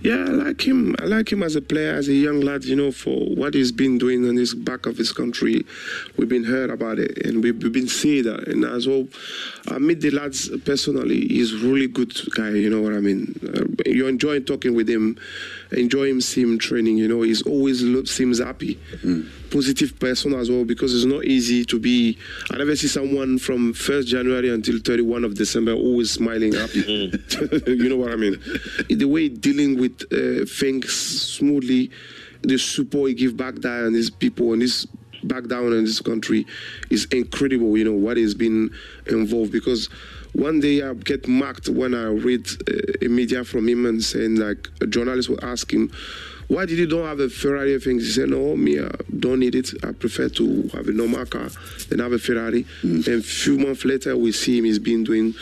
Yeah, I like him. I like him as a player, as a young lad. You know, for what he's been doing in his back of his country, we've been heard about it, and we've, we've been seeing that. And as well, I meet the lads personally. He's really good guy. You know what I mean? Uh, you enjoy talking with him, enjoy him see him training. You know, he's always lo- seems happy, positive person as well. Because it's not easy to be. I never see someone from first January until 31 of December always smiling, happy. (laughs) (laughs) you know what I mean? the way dealing with uh, things smoothly, the support he give back there and his people and his back down in this country is incredible. You know what he's been involved because one day I get marked when I read uh, a media from him and saying like a journalist will ask him why did you don't have a Ferrari and things? He said, no, me, I don't need it. I prefer to have a normal car than have a Ferrari. Mm. And a few months later, we see him, he's been doing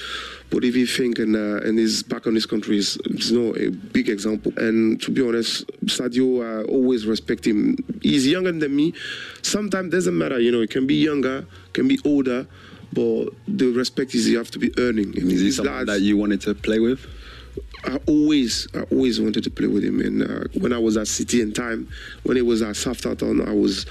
whatever he think and, uh, and he's back on his country is, you know, a big example. And to be honest, Sadio, I always respect him. He's younger than me. Sometimes doesn't matter, you know, he can be younger, can be older, but the respect is you have to be earning. is he someone that you wanted to play with? I always, I always wanted to play with him. And uh, when I was at City in time, when he was at Southampton, I was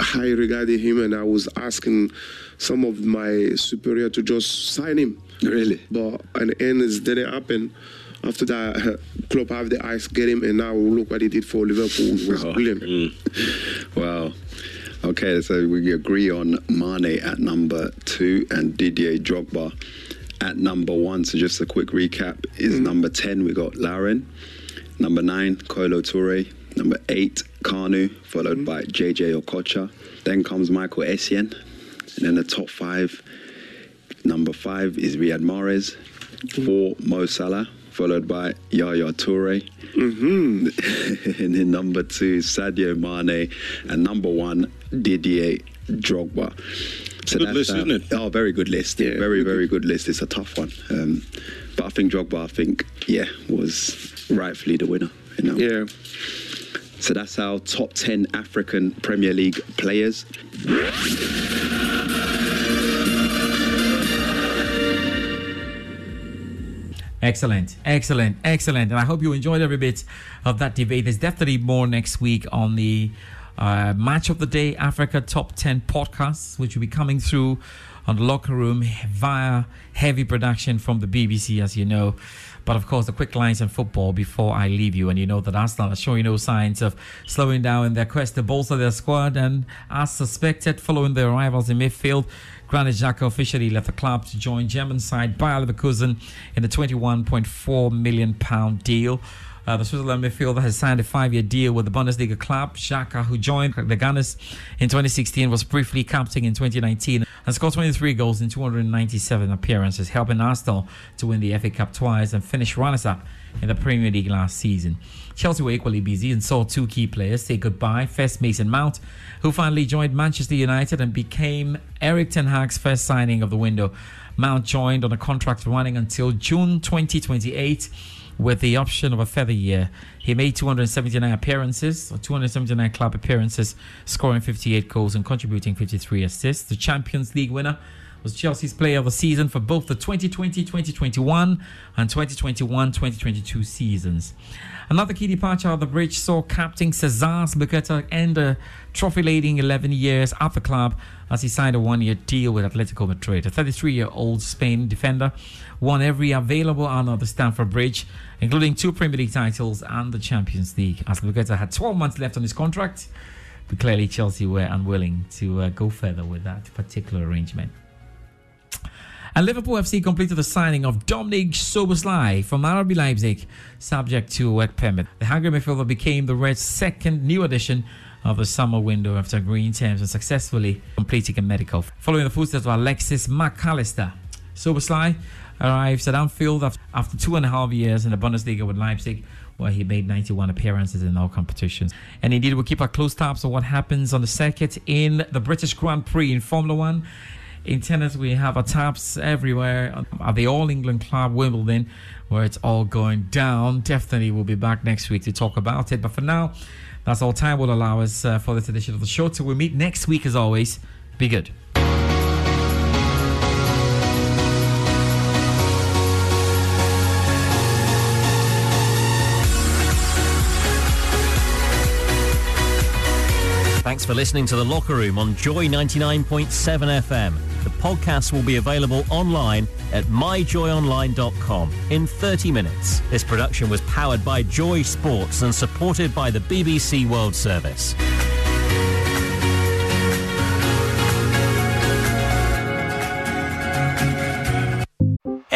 high regarding him, and I was asking some of my superior to just sign him. Really? But in the end, it didn't happen. After that, Klopp have the eyes get him, and now look what he did for Liverpool. It was oh. brilliant. Mm. Wow. Okay, so we agree on Mane at number two and Didier Drogba at number one. So just a quick recap is mm. number 10, we got Lauren. Number nine, Kolo Toure. Number eight, Kanu, followed mm. by JJ Okocha. Then comes Michael Essien. And then the top five, number five is Riyad Mahrez. Four, Mo Salah, followed by Yaya Toure. Mm-hmm. (laughs) and then number two, Sadio Mane. And number one, Didier Drogba. So good list, isn't it? Oh, very good list. Yeah, very, very good list. It's a tough one. Um, but I think Drogba, I think, yeah, was rightfully the winner. You know? Yeah. So that's our top 10 African Premier League players. Excellent, excellent, excellent. And I hope you enjoyed every bit of that debate. There's definitely more next week on the uh, Match of the Day Africa Top 10 podcast, which will be coming through on the locker room via heavy production from the BBC, as you know. But of course, the quick lines in football before I leave you. And you know that Arsenal are showing no signs of slowing down in their quest to bolster their squad. And as suspected, following their arrivals in midfield, Granit Xhaka officially left the club to join German side Bayer Leverkusen in a 21.4 million pound deal. Uh, the Switzerland midfielder has signed a five-year deal with the Bundesliga club. Xhaka, who joined the Gunners in 2016, was briefly captain in 2019 and scored 23 goals in 297 appearances, helping Arsenal to win the FA Cup twice and finish runners-up in the Premier League last season. Chelsea were equally busy and saw two key players say goodbye. First, Mason Mount, who finally joined Manchester United and became Erik Ten Hag's first signing of the window. Mount joined on a contract running until June 2028 with the option of a further year. He made 279 appearances, or 279 club appearances, scoring 58 goals and contributing 53 assists. The Champions League winner was Chelsea's player of the season for both the 2020-2021 and 2021-2022 seasons. Another key departure of the bridge saw captain Cesar Azpilicueta end a trophy-laden 11 years at the club as he signed a one-year deal with Atletico Madrid. A 33-year-old Spain defender won every available honor at the Stamford Bridge, including two Premier League titles and the Champions League. As Azpilicueta had 12 months left on his contract, but clearly Chelsea were unwilling to uh, go further with that particular arrangement. And Liverpool FC completed the signing of Dominik Szoboszlai from RB Leipzig, subject to a work permit. The Hungary midfielder became the Reds' second new addition of the summer window after agreeing terms and successfully completing a medical. Following the footsteps of Alexis Mac Allister, Szoboszlai arrives at Anfield after two and a half years in the Bundesliga with Leipzig, where he made 91 appearances in all competitions. And indeed, we'll keep our close tabs on what happens on the circuit in the British Grand Prix in Formula One. In tennis, we have our taps everywhere at the All England Club Wimbledon, where it's all going down. Definitely, we'll be back next week to talk about it. But for now, that's all time will allow us uh, for this edition of the show. Till we meet next week, as always, be good. Thanks for listening to The Locker Room on Joy 99.7 FM. The podcast will be available online at myjoyonline.com in 30 minutes. This production was powered by Joy Sports and supported by the BBC World Service.